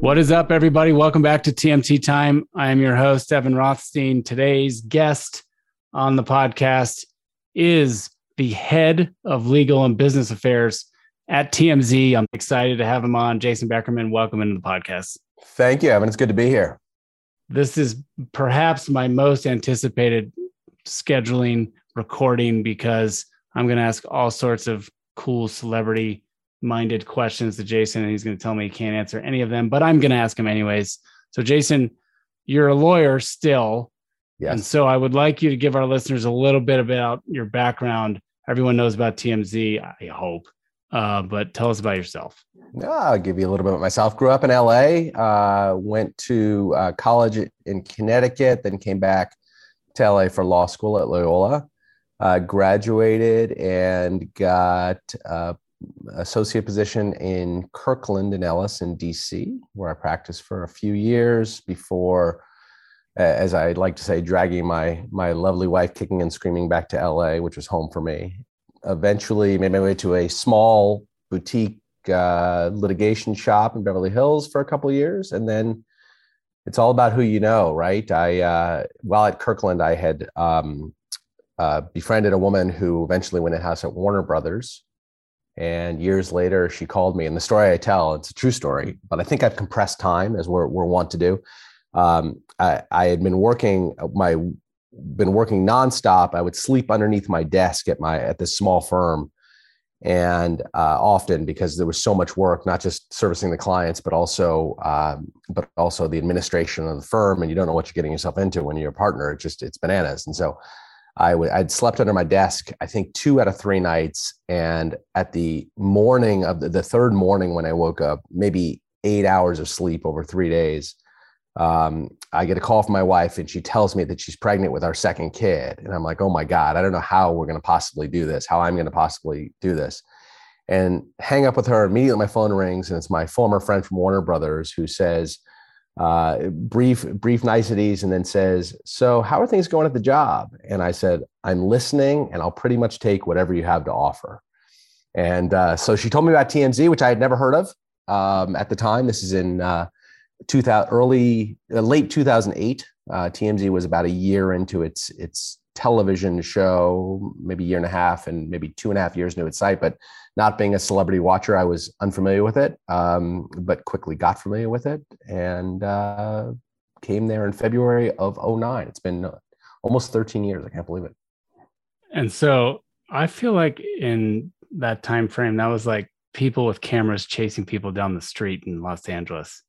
What is up, everybody? Welcome back to TMT Time. I am your host, Evan Rothstein. Today's guest on the podcast is the head of legal and business affairs at TMZ. I'm excited to have him on. Jason Beckerman, welcome into the podcast. Thank you, Evan. It's good to be here. This is perhaps my most anticipated scheduling recording because I'm going to ask all sorts of cool celebrity minded questions to Jason, and he's going to tell me he can't answer any of them, but I'm going to ask him anyways. So, Jason, you're a lawyer still. Yes. And so I would like you to give our listeners a little bit about your background. Everyone knows about TMZ, I hope. Uh, but tell us about yourself. I'll give you a little bit about myself. Grew up in LA, uh, went to uh, college in Connecticut, then came back to LA for law school at Loyola. Uh, graduated and got uh, associate position in Kirkland and Ellis in DC, where I practiced for a few years before, as I like to say, dragging my my lovely wife kicking and screaming back to LA, which was home for me. Eventually, made my way to a small boutique uh, litigation shop in Beverly Hills for a couple years, and then it's all about who you know, right? I uh, while at Kirkland, I had um, uh, befriended a woman who eventually went in house at Warner Brothers and years later, she called me. And the story I tell, it's a true story, but I think I've compressed time as we're, we're wont to do. Um, I, I had been working my been working nonstop. I would sleep underneath my desk at my at this small firm, and uh, often because there was so much work, not just servicing the clients, but also um, but also the administration of the firm, and you don't know what you're getting yourself into when you're a partner. It just it's bananas, and so I w- I'd slept under my desk, I think two out of three nights. And at the morning of the, the third morning when I woke up, maybe eight hours of sleep over three days, um, I get a call from my wife and she tells me that she's pregnant with our second kid. And I'm like, oh my God, I don't know how we're going to possibly do this, how I'm going to possibly do this. And hang up with her. Immediately, my phone rings and it's my former friend from Warner Brothers who says, uh, brief brief niceties and then says so how are things going at the job? And i said i'm listening and i'll pretty much take whatever you have to offer. And uh, so she told me about tmz which i had never heard of um, at the time. This is in uh, 2000 early uh, late 2008 uh, tmz was about a year into its its television show maybe a year and a half and maybe two and a half years into its site but not being a celebrity watcher, I was unfamiliar with it, um, but quickly got familiar with it and uh, came there in February of 09. It's been uh, almost 13 years. I can't believe it. And so I feel like in that time frame, that was like people with cameras chasing people down the street in Los Angeles.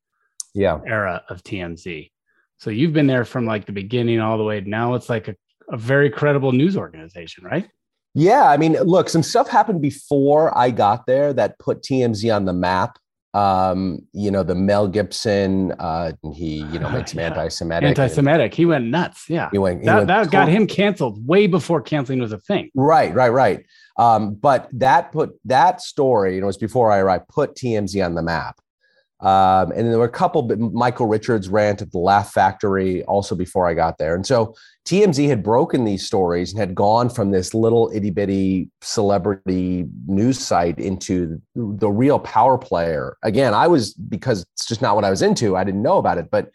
Yeah. Era of TMZ. So you've been there from like the beginning all the way. Now it's like a, a very credible news organization, right? Yeah, I mean, look, some stuff happened before I got there that put TMZ on the map. Um, you know, the Mel Gibson, uh, he, you know, made some yeah. anti-Semitic. Anti-Semitic. He went nuts. Yeah. He went, he that, went that got him canceled way before canceling was a thing. Right, right, right. Um, but that put that story, you know, it was before I arrived, put TMZ on the map. Um, and there were a couple, but Michael Richards rant at the Laugh Factory also before I got there. And so TMZ had broken these stories and had gone from this little itty bitty celebrity news site into the real power player. Again, I was, because it's just not what I was into, I didn't know about it, but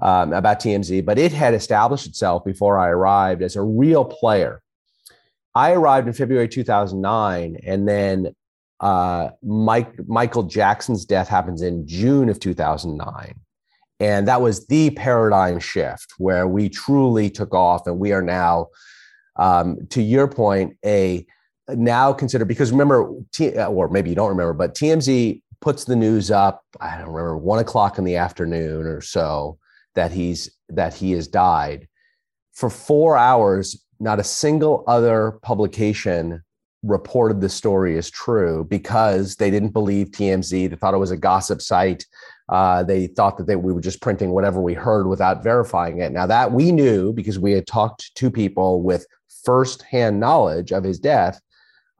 um, about TMZ, but it had established itself before I arrived as a real player. I arrived in February 2009, and then uh, Mike Michael Jackson's death happens in June of 2009. And that was the paradigm shift where we truly took off, and we are now, um, to your point, a now considered because remember, T, or maybe you don't remember, but TMZ puts the news up. I don't remember one o'clock in the afternoon or so that he's that he has died. For four hours, not a single other publication reported the story as true because they didn't believe TMZ. They thought it was a gossip site. Uh, they thought that they, we were just printing whatever we heard without verifying it. Now, that we knew because we had talked to people with firsthand knowledge of his death,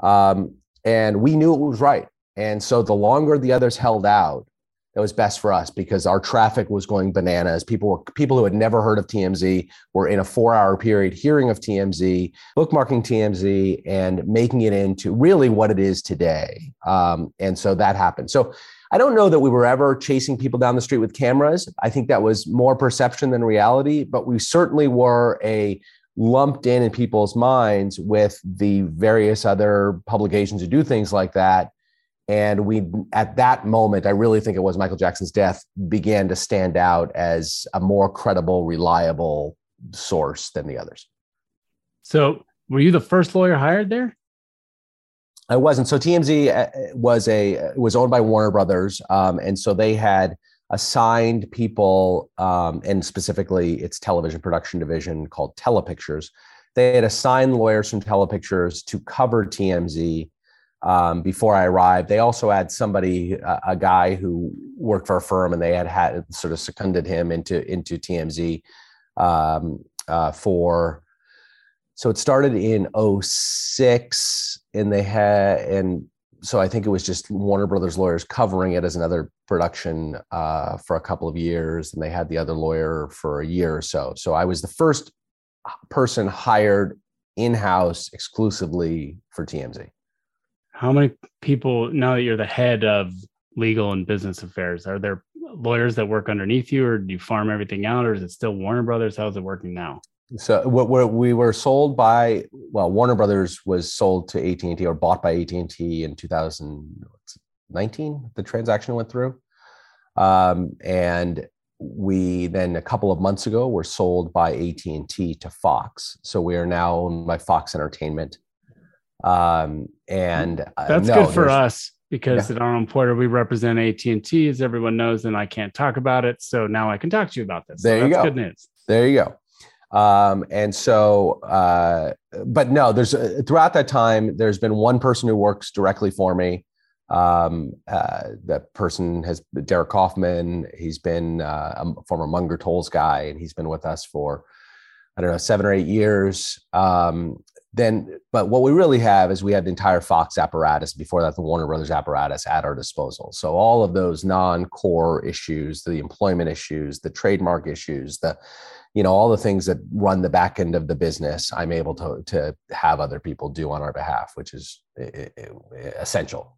um, and we knew it was right. And so, the longer the others held out, that was best for us because our traffic was going bananas. People were people who had never heard of TMZ were in a four-hour period hearing of TMZ, bookmarking TMZ, and making it into really what it is today. Um, and so that happened. So I don't know that we were ever chasing people down the street with cameras. I think that was more perception than reality, but we certainly were a lumped in in people's minds with the various other publications who do things like that and we, at that moment, I really think it was Michael Jackson's death began to stand out as a more credible, reliable source than the others. So, were you the first lawyer hired there? I wasn't. So TMZ uh, was a was owned by Warner Brothers, um, and so they had assigned people, um, and specifically its television production division called Telepictures. They had assigned lawyers from Telepictures to cover TMZ um, before I arrived. They also had somebody, a, a, guy who worked for a firm, and they had had sort of seconded him into into TMZ um, uh, for. So it started in 06 and they had and so I think it was just Warner Brothers lawyers covering it as another production uh, for a couple of years, and they had the other lawyer for a year or so. So I was the first person hired in house exclusively for TMZ. How many people now that you're the head of legal and business affairs? Are there lawyers that work underneath you, or do you farm everything out, or is it still Warner Brothers? How's it working now? So what we were sold by well, Warner Brothers was sold to AT and T or bought by AT and T in 2019. The transaction went through, um, and we then a couple of months ago were sold by AT and T to Fox. So we are now owned by Fox Entertainment, um, and uh, that's no, good for us because yeah. at Arnold Porter we represent AT and T, as everyone knows, and I can't talk about it. So now I can talk to you about this. There so you go. Good news. There you go. Um, and so, uh, but no, there's uh, throughout that time, there's been one person who works directly for me. Um, uh, that person has Derek Kaufman. He's been uh, a former Munger Tolles guy, and he's been with us for I don't know seven or eight years. Um, then but what we really have is we have the entire fox apparatus before that the warner brothers apparatus at our disposal. So all of those non-core issues the employment issues the trademark issues the you know all the things that run the back end of the business i'm able to to have other people do on our behalf which is essential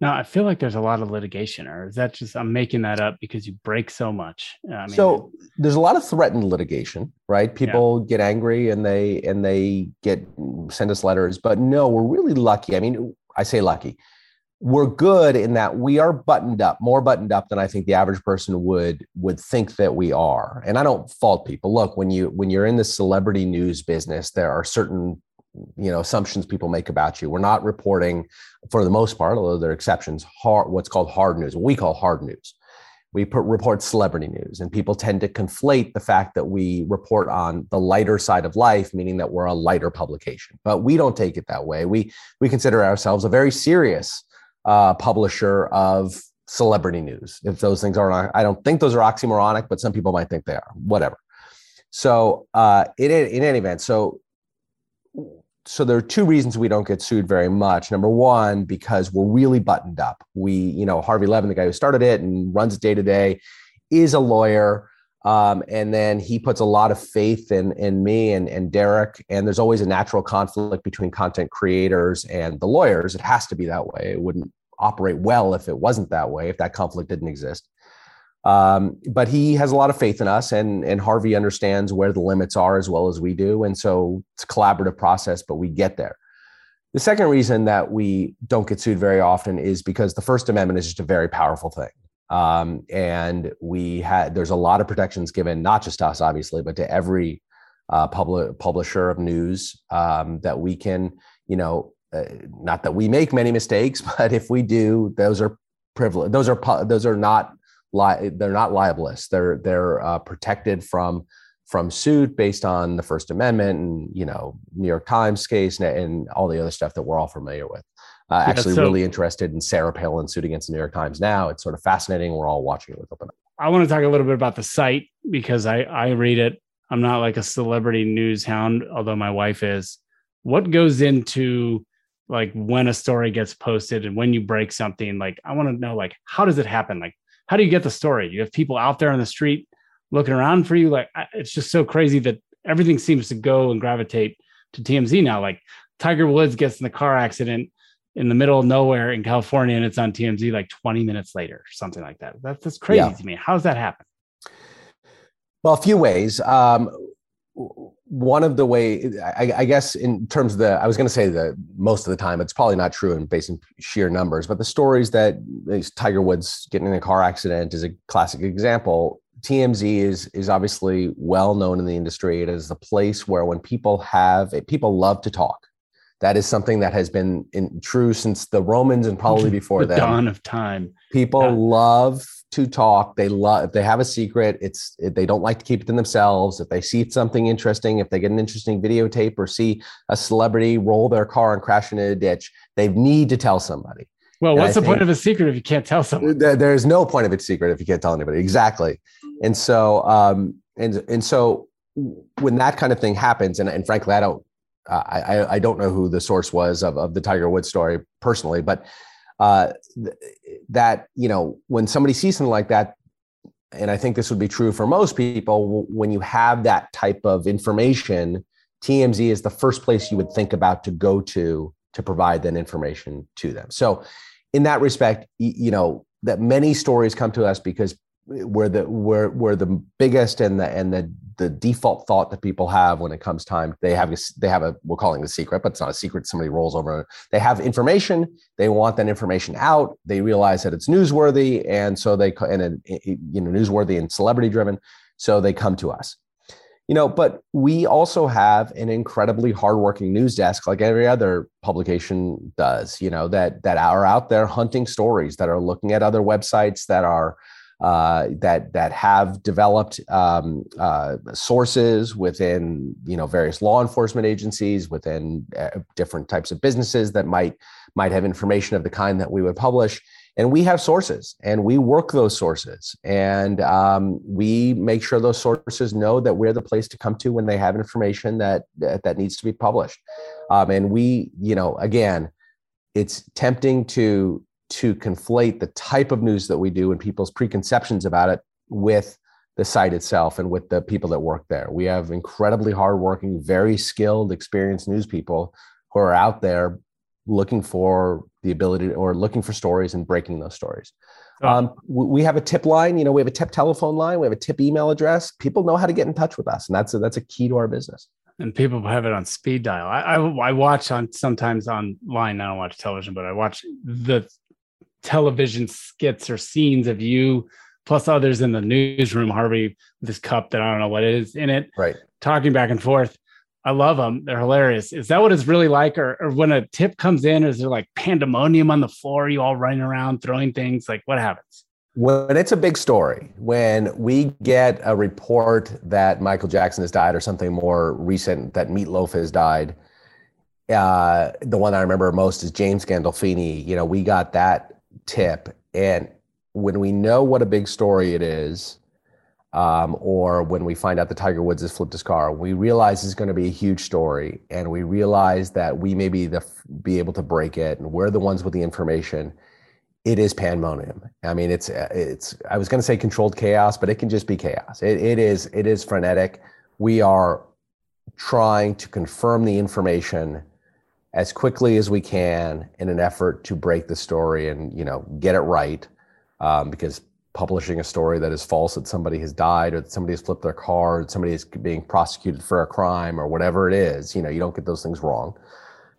now I feel like there's a lot of litigation, or is that just I'm making that up because you break so much? Uh, I mean, so there's a lot of threatened litigation, right? People yeah. get angry and they and they get mm, send us letters, but no, we're really lucky. I mean, I say lucky. We're good in that we are buttoned up, more buttoned up than I think the average person would would think that we are. And I don't fault people. Look, when you when you're in the celebrity news business, there are certain you know assumptions people make about you. We're not reporting, for the most part, although there are exceptions, hard what's called hard news. What we call hard news. We put, report celebrity news, and people tend to conflate the fact that we report on the lighter side of life, meaning that we're a lighter publication. But we don't take it that way. We we consider ourselves a very serious uh, publisher of celebrity news. If those things are, I don't think those are oxymoronic, but some people might think they are. Whatever. So, uh, in, in any event, so so there are two reasons we don't get sued very much. Number one, because we're really buttoned up. We, you know, Harvey Levin, the guy who started it and runs it day to day, is a lawyer. Um, and then he puts a lot of faith in in me and, and Derek. And there's always a natural conflict between content creators and the lawyers. It has to be that way. It wouldn't operate well if it wasn't that way, if that conflict didn't exist. Um, but he has a lot of faith in us, and and Harvey understands where the limits are as well as we do, and so it's a collaborative process, but we get there. The second reason that we don't get sued very often is because the First Amendment is just a very powerful thing, um, and we had there's a lot of protections given not just us, obviously, but to every uh, public publisher of news um, that we can, you know, uh, not that we make many mistakes, but if we do, those are privilege. Those are those are not li- they're not libelous. They're they're uh, protected from from suit based on the First Amendment and you know New York Times case and, and all the other stuff that we're all familiar with. Uh, yeah, actually, so, really interested in Sarah Palin suit against the New York Times now. It's sort of fascinating. We're all watching it with open. I want to talk a little bit about the site because I I read it. I'm not like a celebrity news hound, although my wife is. What goes into like when a story gets posted and when you break something? Like I want to know like how does it happen? Like how do you get the story? You have people out there on the street looking around for you. Like it's just so crazy that everything seems to go and gravitate to TMZ now. Like Tiger Woods gets in the car accident in the middle of nowhere in California and it's on TMZ like 20 minutes later, something like that. That's, that's crazy yeah. to me. How does that happen? Well, a few ways. Um, one of the way, I, I, guess, in terms of the, I was going to say that most of the time, it's probably not true and based on sheer numbers, but the stories that Tiger Woods getting in a car accident is a classic example. TMZ is is obviously well known in the industry. It is the place where when people have eh, people love to talk. That is something that has been in, true since the Romans and probably before the them. dawn of time. People yeah. love to talk. They love if they have a secret. It's they don't like to keep it to themselves. If they see something interesting, if they get an interesting videotape or see a celebrity roll their car and crash into a ditch, they need to tell somebody. Well, and what's I the point of a secret if you can't tell someone? There's no point of a secret if you can't tell anybody. Exactly. And so, um, and and so when that kind of thing happens, and, and frankly, I don't uh, I, I don't know who the source was of, of the Tiger Woods story personally, but uh, th- that you know when somebody sees something like that, and I think this would be true for most people, when you have that type of information, TMZ is the first place you would think about to go to to provide that information to them. So, in that respect, you know that many stories come to us because we're the we're, we're the biggest and the and the the default thought that people have when it comes time they have a, they have a we're calling it a secret but it's not a secret. Somebody rolls over. They have information. They want that information out. They realize that it's newsworthy and so they and you know newsworthy and celebrity driven. So they come to us. You know but we also have an incredibly hardworking news desk like every other publication does you know that that are out there hunting stories that are looking at other websites that are uh, that that have developed um, uh, sources within you know various law enforcement agencies, within uh, different types of businesses that might might have information of the kind that we would publish. And we have sources, and we work those sources, and um, we make sure those sources know that we're the place to come to when they have information that that, needs to be published. Um, and we, you know, again, it's tempting to to conflate the type of news that we do and people's preconceptions about it with the site itself and with the people that work there. We have incredibly hardworking, very skilled, experienced news people who are out there looking for the ability or looking for stories and breaking those stories. Oh. Um, we have a tip line, you know, we have a tip telephone line, we have a tip email address. People know how to get in touch with us, and that's a, that's a key to our business. And people have it on speed dial. I, I, I watch on sometimes online. I don't watch television, but I watch the television skits or scenes of you plus others in the newsroom, Harvey, this cup that I don't know what is in it, right? Talking back and forth. I love them. They're hilarious. Is that what it's really like? Or, or when a tip comes in, is there like pandemonium on the floor? You all running around throwing things? Like what happens? When it's a big story, when we get a report that Michael Jackson has died or something more recent that Meatloaf has died, uh, the one I remember most is James Gandolfini. You know, we got that tip. And when we know what a big story it is, um, or when we find out that Tiger Woods has flipped his car, we realize it's going to be a huge story, and we realize that we may be the be able to break it, and we're the ones with the information. It is pandemonium. I mean, it's it's. I was going to say controlled chaos, but it can just be chaos. It, it is it is frenetic. We are trying to confirm the information as quickly as we can in an effort to break the story and you know get it right um, because publishing a story that is false that somebody has died or that somebody has flipped their car or somebody is being prosecuted for a crime or whatever it is you know you don't get those things wrong.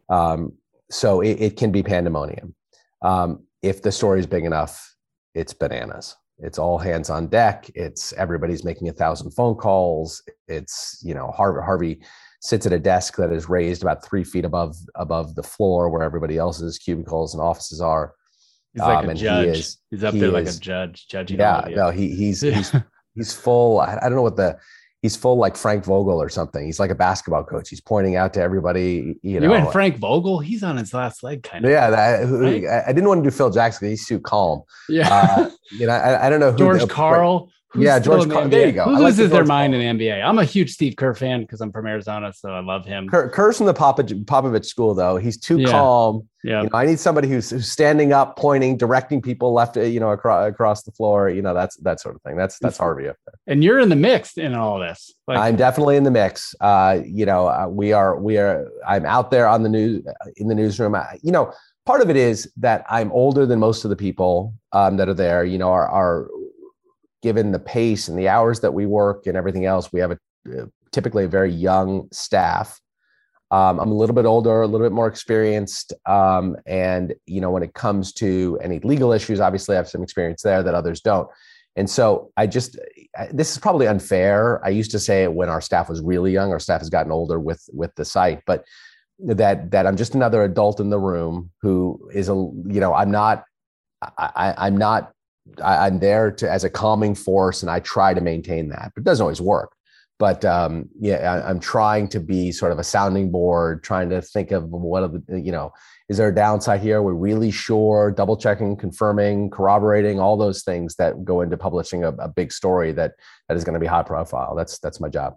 Um, so it, it, can be pandemonium. Um, if the story is big enough it's bananas. It's all hands on deck. It's everybody's making a thousand phone calls. It's you know harvey, harvey sits at a desk that is raised about three feet above above the floor where everybody else's cubicles and offices are. He's like um, a judge. He is, he's up he there like a judge judging. Yeah, no, he he's he's he's full. I, I don't know what the he's full like Frank Vogel or something. He's like a basketball coach. He's pointing out to everybody. You know, you went Frank Vogel. He's on his last leg, kind of. Yeah, that, right? I, I, didn't want to do Phil Jackson. He's too calm. Yeah, uh, you know, I, I, don't know who George Karl Who's yeah, George. in the there you go. Who I like loses the their mind Karl. in the NBA? I'm a huge Steve Kerr fan because I'm from Arizona, so I love him. Kerr, Kerr's from the Popovich, Popovich school, though. He's too Yeah. calm. Yeah. You know, I need somebody who's, who's standing up, pointing, directing people left, uh, you know, across across the floor. You know, that's that sort of thing. That's that's Harvey up there. And you're in the mix in all this. Like, I'm definitely in the mix. Uh, you know, uh, we are we are. I'm out there on the news in the newsroom. I, you know, part of it is that I'm older than most of the people um, that are there. You know, are are given the pace and the hours that we work and everything else. We have a uh, typically a very young staff. Um, I'm a little bit older, a little bit more experienced, um, and you know, when it comes to any legal issues, obviously I have some experience there that others don't. And so I just I- this is probably unfair. I used to say when our staff was really young. Our staff has gotten older with with the site, but that that I'm just another adult in the room who is a you know I'm not I, I'm not I, I'm there to as a calming force, and I try to maintain that, but it doesn't always work. But um, yeah, I, I'm trying to be sort of a sounding board, trying to think of what are the you know is there a downside here? We're really sure, double checking, confirming, corroborating, all those things that go into publishing a, a big story that that is going to be high profile. That's that's my job.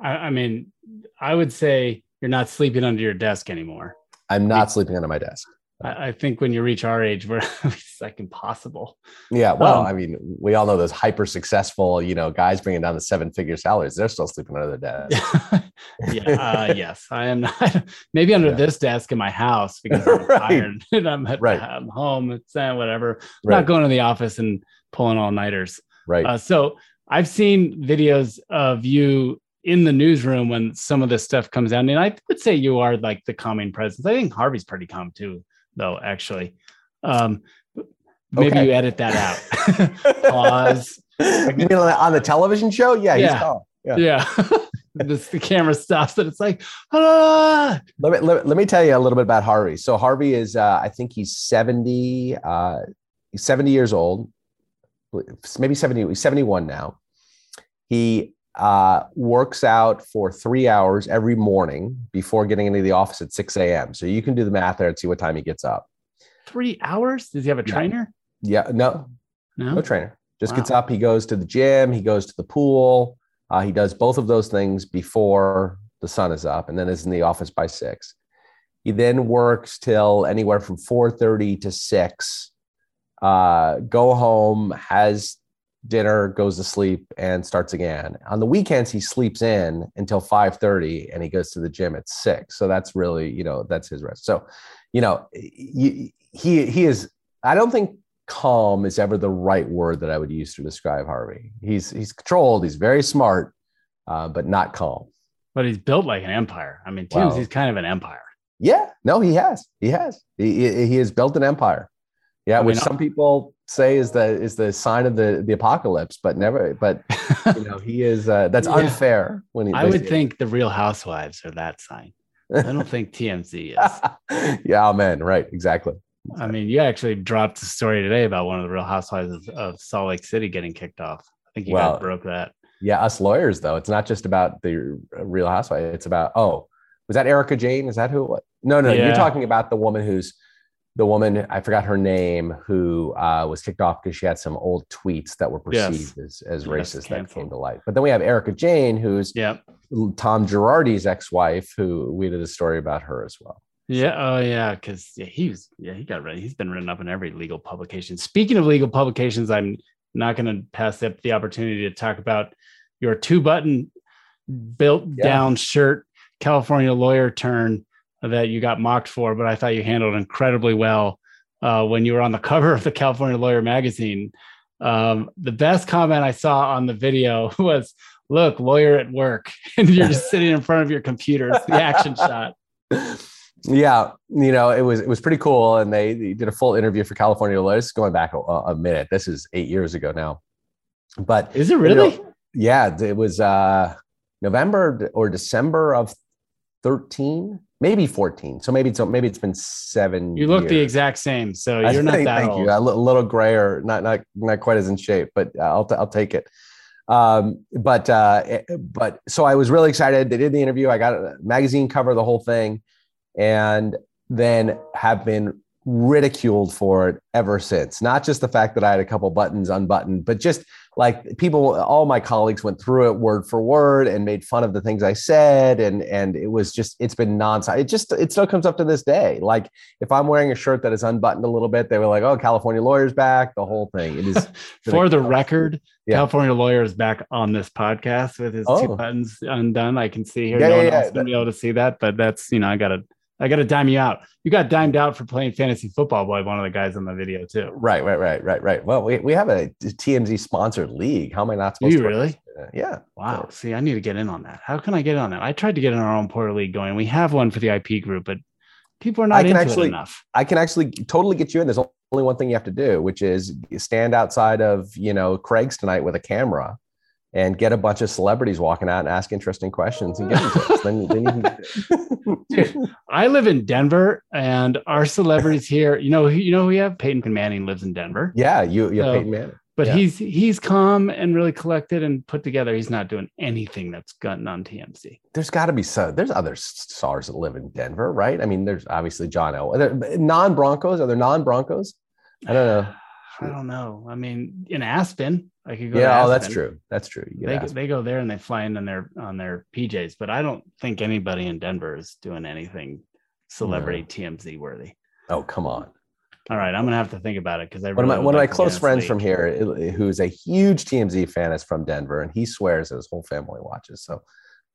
I, I mean, I would say you're not sleeping under your desk anymore. I'm not sleeping under my desk. I, think when you reach our age, we're it's like impossible. Yeah, well, Um, I mean, we all know those hyper successful, you know, guys bringing down the seven figure salaries. They're still sleeping under their desk. yeah, uh, yes, I am not. Maybe under Yeah. this desk in my house because I'm Right. tired and I'm at Right. I'm home. It's uh, whatever. I'm Right, not going to the office and pulling all nighters. right. Uh, so I've seen videos of you in the newsroom when some of this stuff comes out, and I would say you are like the calming presence. I think Harvey's pretty calm too, though. Actually, um, maybe Okay. you edit that out. Pause. you mean on the, on the television show? Yeah, he's Yeah. Yeah. yeah, this, the camera stops and it's like, ah! Let me, let, let me tell you a little bit about Harvey. So Harvey is, uh, I think he's 70, uh, he's 70 years old, maybe 70, he's 71 now. He uh, works out for three hours every morning before getting into the office at 6 a.m. So you can do the math there and see what time he gets up. three hours. Does he have a Yeah. trainer? Yeah, no, No. no trainer. Just Wow. gets up. He goes to the gym. He goes to the pool. Uh, he does both of those things before the sun is up, and then is in the office by six. He then works till anywhere from four thirty to six. Uh, go home, has dinner, goes to sleep, and starts again. On the weekends, he sleeps in until five thirty, and he goes to the gym at six. So that's really, you know, that's his rest. So, you know, he he, is. I don't think calm is ever the right word that I would use to describe Harvey. He's he's controlled. He's very smart, uh, but not calm. But he's built like an empire. I mean, Tim's Wow. he's kind of an empire. Yeah, no, he has. He has. He, he, he has built an empire. Yeah, I which mean, some people say is the is the sign of the the apocalypse, but never. But you know, he is. Uh, that's Yeah. unfair. When he, I would think the Real Housewives are that sign. I don't think TMZ is. yeah, amen. Right, exactly. I mean, you actually dropped a story today about one of the Real Housewives of, of Salt Lake City getting kicked off. I think you Well, guys broke that. Yeah, us lawyers though. It's not just about the Real Housewife. It's about oh, was that Erika Jayne? Is that who? it was? No, no, Yeah. you're talking about the woman who's the woman. I forgot her name. Who uh, was kicked off because she had some old tweets that were Yes. perceived as as Yes, racist that came to light. But then we have Erika Jayne, who's Yeah. Tom Girardi's ex-wife, who we did a story about her as well. Yeah. Oh, yeah. Because yeah, he was. Yeah, he got. He's been written up in every legal publication. Speaking of legal publications, I'm not going to pass up the opportunity to talk about your two-button built-down shirt, California lawyer turn that you got mocked for, but I thought you handled incredibly well uh, when you were on the cover of the California Lawyer magazine. Um, the best comment I saw on the video was, "Look, lawyer at work," and you're just sitting in front of your computer. It's the action shot. yeah, you know, it was it was pretty cool, and they, they did a full interview for California Lawyers. Going back a, a minute, this is eight years ago now, but Is it really? yeah, it was uh, November or December of thirteen, maybe fourteen. So maybe it's maybe it's been seven. You look the exact same, so you're not think- that thank old. you. A little grayer, not not not quite as in shape, but uh, I'll t- I'll take it. Um, but uh, eh, but so I was really excited. They did the interview. I got a magazine cover, the whole thing, and then have been ridiculed for it ever since. Not just the fact that I had a couple buttons unbuttoned, but just like people, all my colleagues went through it word for word and made fun of the things I said, and and it was just it's been nonstop. It just it still comes up to this day. Like if I'm wearing a shirt that is unbuttoned a little bit, they were like, "Oh, California lawyers back." The whole thing. It is for the record. Yeah. California lawyer is back on this podcast with his oh. two buttons undone. I can see here. Yeah, no yeah, one else yeah. be able to see that, but that's you know I gotta I got to dime you out. You got dimed out for playing fantasy football by one of the guys on the video too. Right, right, right, right, right. Well, we, we have a TMZ sponsored league. How am I not supposed you to? really? Yeah. Wow. See, I need to get in on that. How can I get in on that? I tried to get in our own portal League going. We have one for the IP group, but people are not I can actually, enough. I can actually totally get you in. There's only one thing you have to do, which is stand outside of you know Craig's tonight with a camera and get a bunch of celebrities walking out and ask interesting questions and get tips. then, then you can... Dude, I live in Denver, and our celebrities here. You know, you know, we have Peyton Manning lives in Denver. Yeah, you, you so, Peyton Manning. But yeah. he's he's calm and really collected and put together. He's not doing anything that's gotten on TMZ. There's got to be some. There's other stars that live in Denver, right? I mean, there's obviously John Elway. Non Broncos. Are there non Broncos? I don't know. I don't know. I mean, in Aspen, I could go. Yeah, oh, that's true. That's true. They they go there and they fly in on their on their PJs, but I don't think anybody in Denver is doing anything celebrity no. TMZ worthy. Oh come on. All right, I'm gonna have to think about it because I one of my one of my close friends from here, who's a huge TMZ fan, is from Denver, and he swears that his whole family watches. So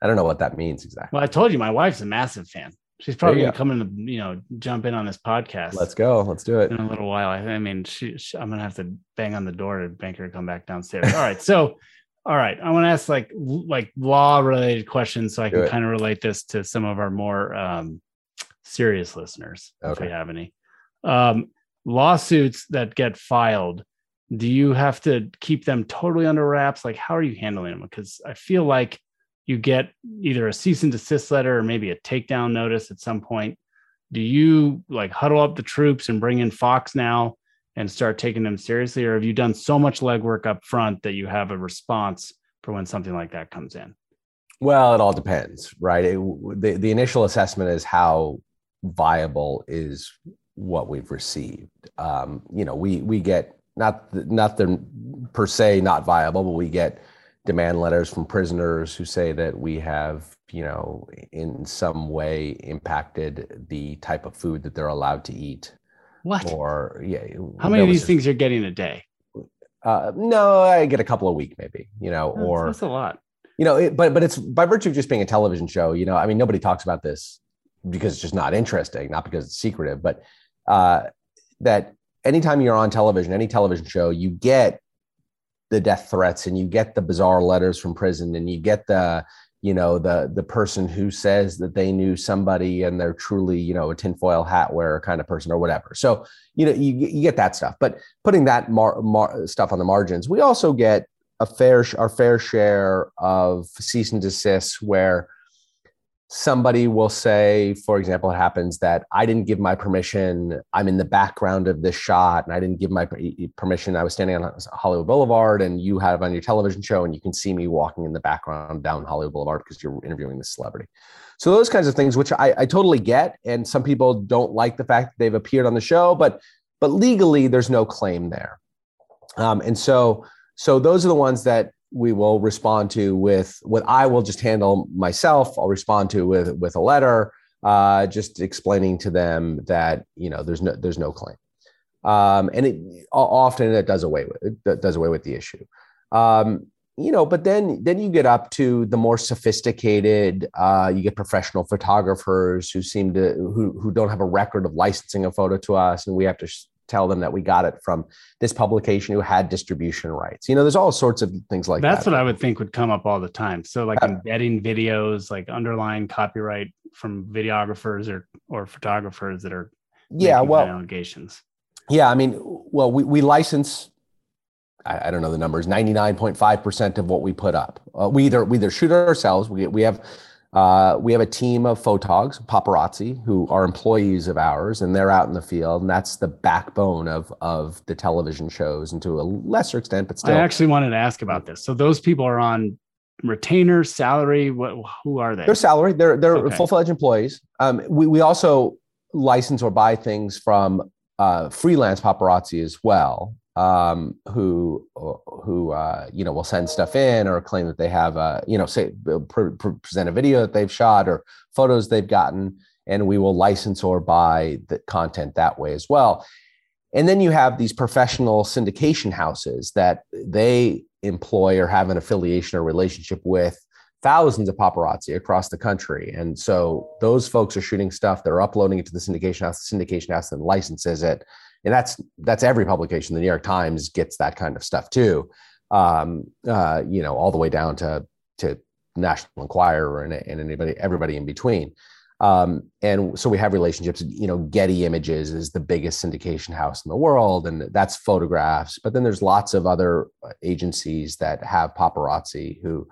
I don't know what that means exactly. Well, I told you my wife's a massive fan. She's probably gonna go. come in, to, you know, jump in on this podcast. Let's go. Let's do it in a little while. I, I mean, she, she, I'm gonna have to bang on the door to make her come back downstairs. All right, so, all right, I want to ask like like law related questions so I can kind of relate this to some of our more um, serious listeners, okay. if we have any. Um, lawsuits that get filed, do you have to keep them totally under wraps? Like, how are you handling them? Because I feel like you get either a cease and desist letter or maybe a takedown notice at some point. Do you like huddle up the troops and bring in fox now and start taking them seriously? Or have you done so much legwork up front that you have a response for when something like that comes in? Well it all depends right? It, the, the initial assessment is how viable is what we've received. Um, you know we we get not not the per se not viable but we get demand letters from prisoners who say that we have, you know, in some way impacted the type of food that they're allowed to eat. What? Or yeah. How many of these just, things you're getting a day? Uh, no, I get a couple a week, maybe. You know, or that's a lot. You know, it, but but it's by virtue of just being a television show. You know, I mean, nobody talks about this because it's just not interesting, not because it's secretive, but uh, that anytime you're on television, any television show, you get the death threats and you get the bizarre letters from prison and you get the you know the the person who says that they knew somebody and they're truly you know a tinfoil hat wearer kind of person or whatever. So you know you, you get that stuff. But putting that mar, mar, stuff on the margins we also get a fair our fair share of cease and desist where somebody will say, for example, it happens that I didn't give my permission. I'm in the background of this shot and I didn't give my permission. I was standing on Hollywood Boulevard and you have on your television show and you can see me walking in the background down Hollywood Boulevard because you're interviewing this celebrity. So those kinds of things, which I, I totally get. And some people don't like the fact that they've appeared on the show, but but legally there's no claim there. Um, and so so those are the ones that we will respond to with what I will just handle myself. I'll respond to with with a letter, uh, just explaining to them that you know there's no there's no claim, um, and it often it does away with it does away with the issue. Um, you know, but then then you get up to the more sophisticated. Uh, you get professional photographers who seem to who who don't have a record of licensing a photo to us, and we have to tell them that we got it from this publication who had distribution rights. You know, there's all sorts of things like That's that. That's what I would think would come up all the time. So like uh, embedding videos, like underlying copyright from videographers or or photographers that are yeah, well allegations. Yeah, I mean, well, we, we license I, don't know the numbers, 99.5% of what we put up. Uh, we either we either shoot ourselves, we we have uh, we have a team of photogs, paparazzi, who are employees of ours, and they're out in the field, and that's the backbone of of the television shows, and to a lesser extent, but still. I actually wanted to ask about this. So those people are on retainer, salary. What? Who are they? They're salary. They're they're okay. full fledged employees. Um, we we also license or buy things from uh, freelance paparazzi as well. Um, who who uh, you know will send stuff in or claim that they have uh, you know say pre- pre- present a video that they've shot or photos they've gotten, and we will license or buy the content that way as well. And then you have these professional syndication houses that they employ or have an affiliation or relationship with thousands of paparazzi across the country. And so those folks are shooting stuff, they're uploading it to the syndication house, the syndication house then licenses it. And that's that's every publication. The New York Times gets that kind of stuff too. Um, uh, you know, all the way down to to National Enquirer and, and anybody everybody in between. Um, and so we have relationships. You know, Getty Images is the biggest syndication house in the world, and that's photographs. But then there's lots of other agencies that have paparazzi who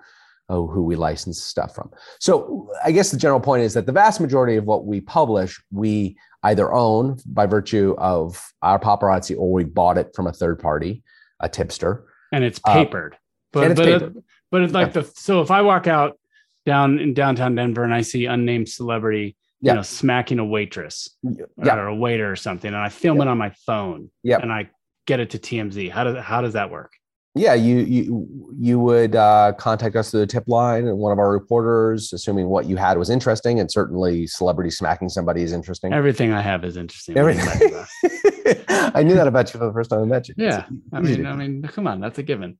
oh, who we license stuff from. So I guess the general point is that the vast majority of what we publish, we either own by virtue of our paparazzi or we bought it from a third party, a tipster. And it's uh, papered. Uh, but, it's but, papered. but it's like yeah. the so if I walk out down in downtown Denver and I see unnamed celebrity, you yeah. know, smacking a waitress yeah. or a waiter or something, and I film it on my phone, yeah. and I get it to TMZ. How does how does that work? Yeah, you you you would uh, contact us through the tip line, and one of our reporters, assuming what you had was interesting, and certainly celebrity smacking somebody is interesting. Everything I have is interesting. Everything. I knew that about you for the first time I met you. Yeah, I mean, I mean, come on, that's a given.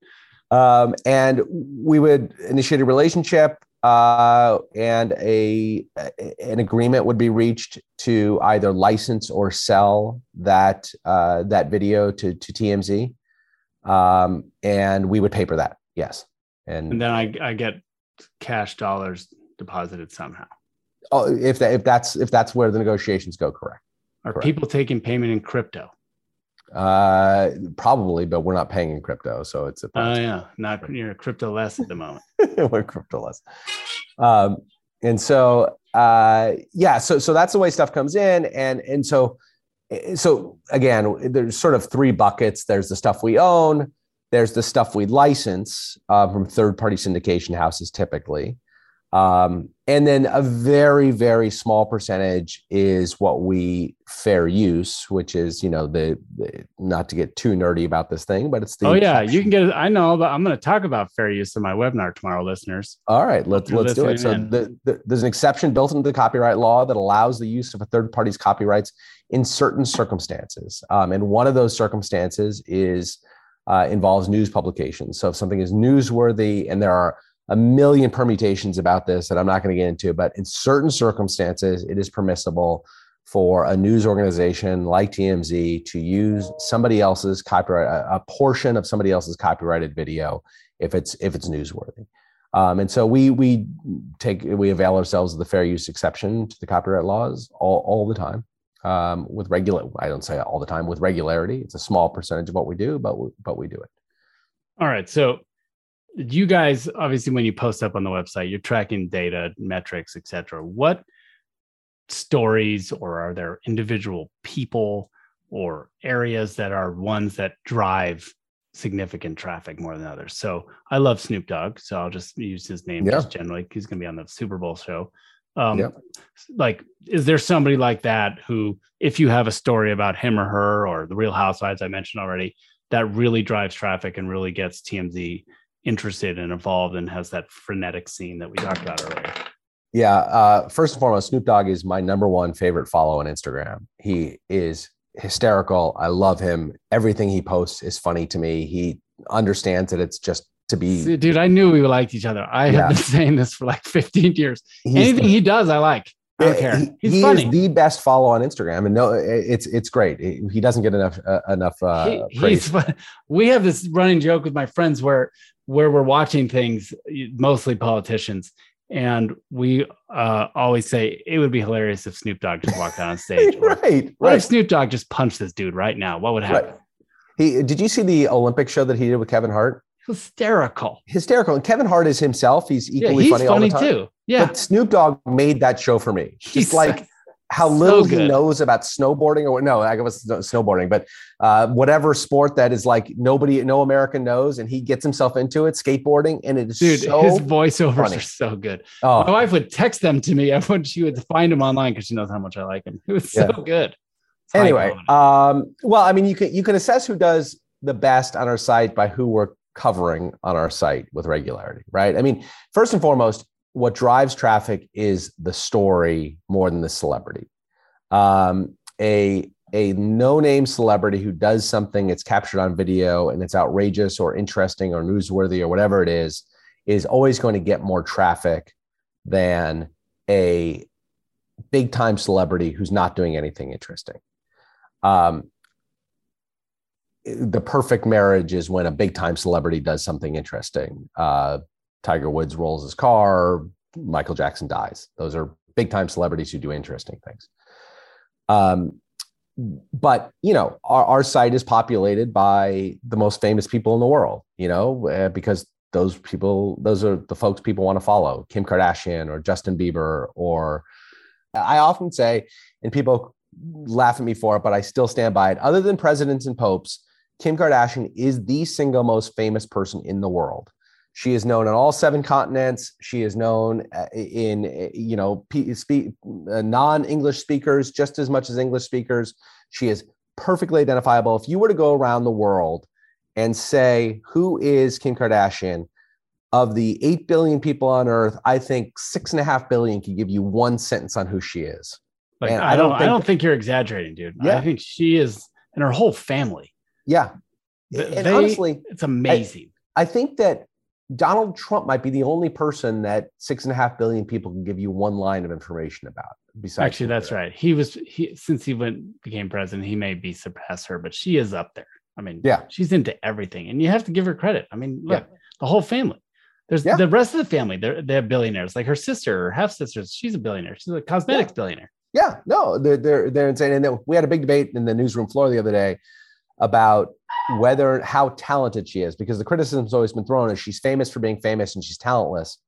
Um, and we would initiate a relationship uh, and a an agreement would be reached to either license or sell that uh, that video to to TMZ, um, and we would paper that. Yes, and, and then I, I get cash dollars deposited somehow. Oh, if that if that's if that's where the negotiations go, correct. Are correct. people taking payment in crypto? Uh, probably, but we're not paying in crypto, so it's a. Oh uh, yeah, not you're crypto less at the moment. we're crypto less. Um, and so uh, yeah, so so that's the way stuff comes in, and and so so again, there's sort of three buckets. There's the stuff we own. There's the stuff we license uh, from third-party syndication houses, typically, um, and then a very, very small percentage is what we fair use, which is, you know, the, the not to get too nerdy about this thing, but it's the. Oh yeah, you can get it. I know, but I'm going to talk about fair use in my webinar tomorrow, listeners. All right, let's let's do it. So the, the, there's an exception built into the copyright law that allows the use of a third party's copyrights in certain circumstances, um, and one of those circumstances is uh, involves news publications. So if something is newsworthy, and there are a million permutations about this that I'm not going to get into, but in certain circumstances, it is permissible for a news organization like TMZ to use somebody else's copyright, a, portion of somebody else's copyrighted video if it's if it's newsworthy. Um, and so we we take we avail ourselves of the fair use exception to the copyright laws all, all the time um, with regular. I don't say all the time with regularity. It's a small percentage of what we do, but we, but we do it. All right. So you guys obviously when you post up on the website you're tracking data metrics etc what stories or are there individual people or areas that are ones that drive significant traffic more than others so i love snoop dogg so i'll just use his name yeah. just generally he's going to be on the super bowl show um yeah. like is there somebody like that who if you have a story about him or her or the real housewives i mentioned already that really drives traffic and really gets tmz interested and involved and has that frenetic scene that we talked about earlier. Yeah. Uh, first and foremost, Snoop Dogg is my number one favorite follow on Instagram. He is hysterical. I love him. Everything he posts is funny to me. He understands that it's just to be. Dude, I knew we liked each other. I yeah. have been saying this for like 15 years. He's, Anything he does, I like. I don't care. He's he funny. is the best follow on Instagram, and no, it's it's great. He doesn't get enough uh, enough uh, he, praise. We have this running joke with my friends where where we're watching things, mostly politicians, and we uh, always say it would be hilarious if Snoop Dogg just walked out on stage. right, right. What if Snoop Dogg just punched this dude right now? What would happen? Right. He did you see the Olympic show that he did with Kevin Hart? Hysterical, hysterical. And Kevin Hart is himself. He's equally yeah, he's funny, funny too. Yeah, but Snoop Dogg made that show for me. He's just like how little so he knows about snowboarding or no, I guess snowboarding, but uh, whatever sport that is like nobody, no American knows, and he gets himself into it, skateboarding, and it is dude. So his voiceovers funny. are so good. Oh. My wife would text them to me when she would find him online because she knows how much I like him. It was so yeah. good. It's anyway, um, well, I mean, you can you can assess who does the best on our site by who we're covering on our site with regularity, right? I mean, first and foremost, what drives traffic is the story more than the celebrity. Um, a a no-name celebrity who does something it's captured on video and it's outrageous or interesting or newsworthy or whatever it is is always going to get more traffic than a big time celebrity who's not doing anything interesting um, the perfect marriage is when a big time celebrity does something interesting. Uh, Tiger Woods rolls his car, Michael Jackson dies. Those are big time celebrities who do interesting things. Um, but you know, our, our site is populated by the most famous people in the world. You know, uh, because those people, those are the folks people want to follow: Kim Kardashian or Justin Bieber. Or I often say, and people laugh at me for it, but I still stand by it. Other than presidents and popes, Kim Kardashian is the single most famous person in the world. She is known on all seven continents. She is known uh, in, uh, you know, uh, non-English speakers just as much as English speakers. She is perfectly identifiable. If you were to go around the world and say, who is Kim Kardashian? Of the 8 billion people on earth, I think six and a half billion could give you one sentence on who she is. Like, I, don't, think, I don't think you're exaggerating, dude. Yeah. I think she is, and her whole family yeah. and they, honestly, it's amazing. I, I, think that Donald Trump might be the only person that six and a half billion people can give you one line of information about. Besides, actually, that's right. He was he since he went became president, he may be surpassed her, but she is up there. I mean, yeah, she's into everything, and you have to give her credit. I mean, look, yeah. the whole family. There's yeah. the rest of the family. They're they're billionaires. Like her sister or half sisters, she's a billionaire. She's a cosmetics yeah. billionaire. Yeah, no, they're they're they're insane. And then we had a big debate in the newsroom floor the other day about whether how talented she is because the criticism's always been thrown is she's famous for being famous and she's talentless.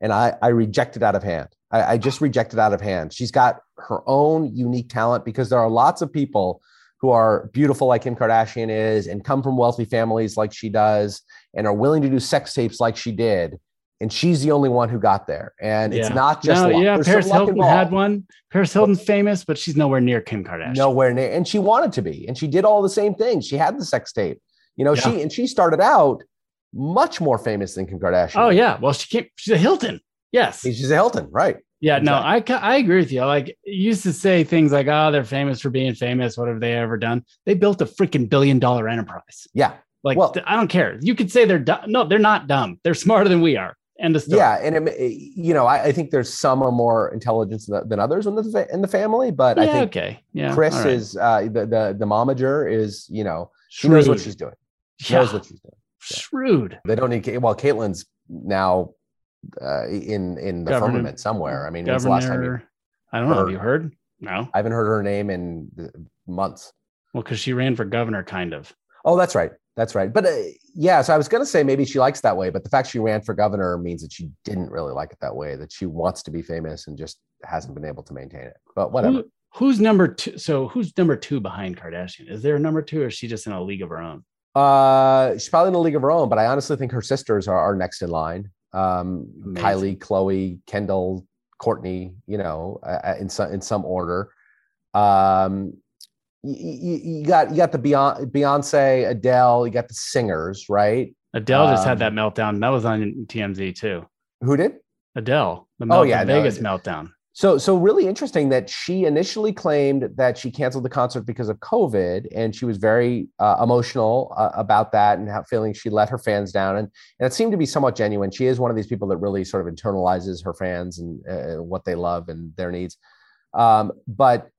And i i reject it out of hand. I, I just reject it out of hand. She's got her own unique talent because there are lots of people who are beautiful like kim kardashian is and come from wealthy families like she does and are willing to do sex tapes like she did and she's the only one who got there. And yeah. it's not just no, yeah. There's Paris Hilton had one. Paris Hilton's famous, but she's nowhere near Kim Kardashian. Nowhere near, and she wanted to be, and she did all the same things. She had the sex tape, you know. Yeah. She and she started out much more famous than Kim Kardashian. Oh yeah, well she came. She's a Hilton. Yes, she's a Hilton, right? Yeah, exactly. no, I I agree with you. Like used to say things like, "Oh, they're famous for being famous. What have they ever done?" They built a freaking billion dollar enterprise. Yeah, like well, I don't care. You could say they're dumb. No, they're not dumb. They're smarter than we are. End of story. Yeah, and it, you know, I, I, think there's some are more intelligent than others in the in the family, but yeah, I think okay, yeah, Kris right. is uh, the the the momager is you know she knows what she's doing. She yeah. knows what she's doing. Yeah. Shrewd. They don't need well, Caitlyn's now uh, in in the Governor, firmament somewhere. I mean, when's the last time you? I don't know. Have you heard? No, I haven't heard her name in months. Well, because she ran for governor, kind of. Oh, that's right. That's right. But uh, yeah, so I was going to say maybe she likes that way, but the fact she ran for governor means that she didn't really like it that way, that she wants to be famous and just hasn't been able to maintain it. But whatever. Who, who's number two? So who's number two behind Kardashian? Is there a number two or is she just in a league of her own? Uh, she's probably in a league of her own, but I honestly think her sisters are, are next in line. Um, Kylie, Khloé, Kendall, Kourtney, you know, uh, in some in some order. Um, you, you, got you got the Beyonce, Adele, you got the singers, right? Adele just um, had that meltdown. That was on TMZ too. Who did? Adele. The melt- oh yeah, Vegas no, meltdown. So so really interesting that she initially claimed that she canceled the concert because of COVID, and she was very uh, emotional uh, about that and how feeling she let her fans down, and, and it seemed to be somewhat genuine. She is one of these people that really sort of internalizes her fans and uh, what they love and their needs. Um, but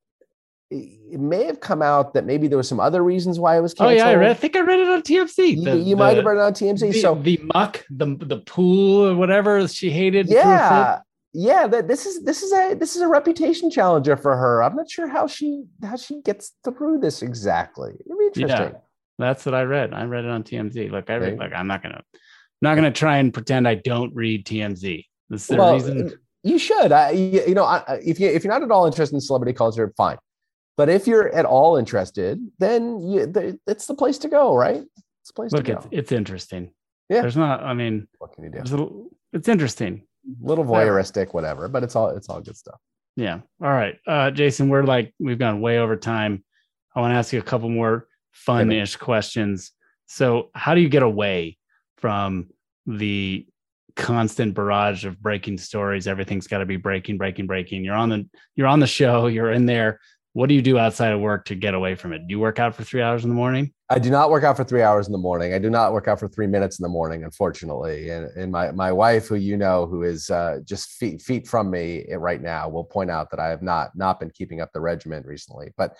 it may have come out that maybe there was some other reasons why it was canceled. Oh yeah, I, read, I think I read it on TMZ. The, you, you the, might have read it on TMZ. The, so the muck, the the pool, or whatever she hated. Yeah, yeah. That this is this is a this is a reputation challenger for her. I'm not sure how she how she gets through this exactly. It'd be interesting. Yeah, that's what I read. I read it on TMZ. Look, I read, like I'm not gonna I'm not gonna try and pretend I don't read TMZ. This is the well, reason. You should. I, you, you know, I, if you if you're not at all interested in celebrity culture, fine but if you're at all interested, then you, it's the place to go, right? It's the place Look, to go. It's, it's interesting. Yeah. There's not, I mean, what can you do? it's interesting. A little voyeuristic, whatever, but it's all, it's all good stuff. Yeah. All right. Uh, Jason, we're like, we've gone way over time. I want to ask you a couple more fun ish questions. So how do you get away from the constant barrage of breaking stories? Everything's got to be breaking, breaking, breaking. You're on the you're on the show, you're in there. What do you do outside of work to get away from it? Do you work out for three hours in the morning? I do not work out for three hours in the morning. I do not work out for three minutes in the morning, unfortunately. And, and my, my wife, who you know, who is uh, just feet, feet from me right now, will point out that I have not not been keeping up the regimen recently. But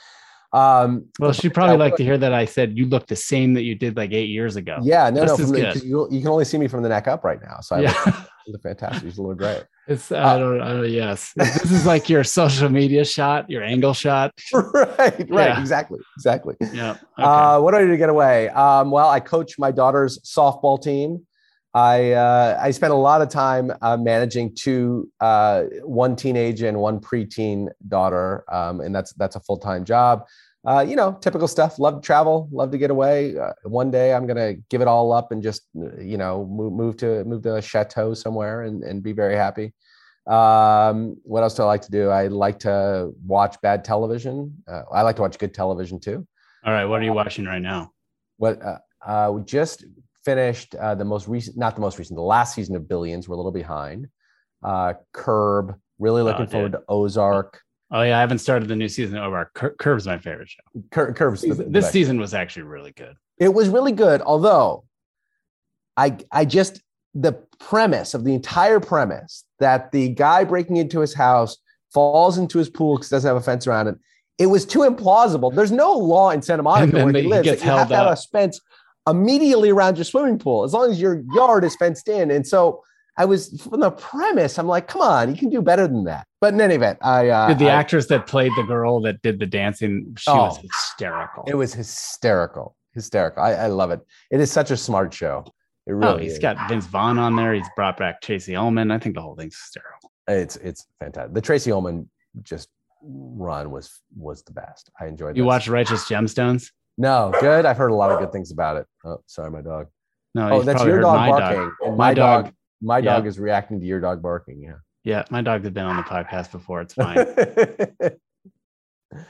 um, well, she'd probably like to hear that I said you look the same that you did like eight years ago. Yeah, no, this no, the, you, you, can only see me from the neck up right now. So I yeah. look fantastic. You look great. It's uh, I don't I don't yes. this is like your social media shot, your angle shot. right, right, yeah. exactly, exactly. Yeah. Okay. Uh, what do I do to get away? Um, well, I coach my daughter's softball team. I uh, I spent a lot of time uh, managing two, uh, one teenage and one preteen daughter, um, and that's that's a full time job. Uh, you know, typical stuff. Love to travel, love to get away. Uh, one day, I'm gonna give it all up and just you know move, move to move to a chateau somewhere and and be very happy. Um, what else do I like to do? I like to watch bad television. Uh, I like to watch good television too. All right, what are you watching right now? What we just finished uh, the most recent, not the most recent, the last season of Billions. We're a little behind. Uh, Curb, really oh, looking oh, forward to Ozark. Oh yeah, I haven't started the new season of Ozark. Cur- Curb's my favorite show. Cur- Curb's this, this season was actually really good. It was really good, although I I just the premise of the entire premise that the guy breaking into his house falls into his pool because doesn't have a fence around it. It was too implausible. There's no law in Santa Monica where he, he lives. Gets you have to have a fence immediately around your swimming pool as long as your yard is fenced in. And so I was from the premise, I'm like, come on, you can do better than that. But in any event, I uh, did the I, actress that played the girl that did the dancing. She oh, was hysterical. It was hysterical, hysterical. I, I, love it. It is such a smart show. It oh, really. Oh, he's is. got Vince Vaughn on there. He's brought back Tracey Ullman. I think the whole thing's hysterical. It's it's fantastic. The Tracey Ullman just run was was the best. I enjoyed. It. You watch Righteous Gemstones? No, good. I've heard a lot of good things about it. Oh, sorry, my dog. No, oh, that's your dog barking. Dog. My, my dog, dog, my yeah. dog is reacting to your dog barking. Yeah. Yeah, my dog has been on the podcast before. It's fine.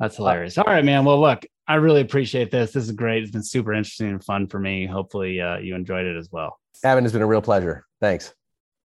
That's hilarious. All right, man. Well, look, I really appreciate this. This is great. It's been super interesting and fun for me. Hopefully, uh, you enjoyed it as well. Evan, it's been a real pleasure. Thanks.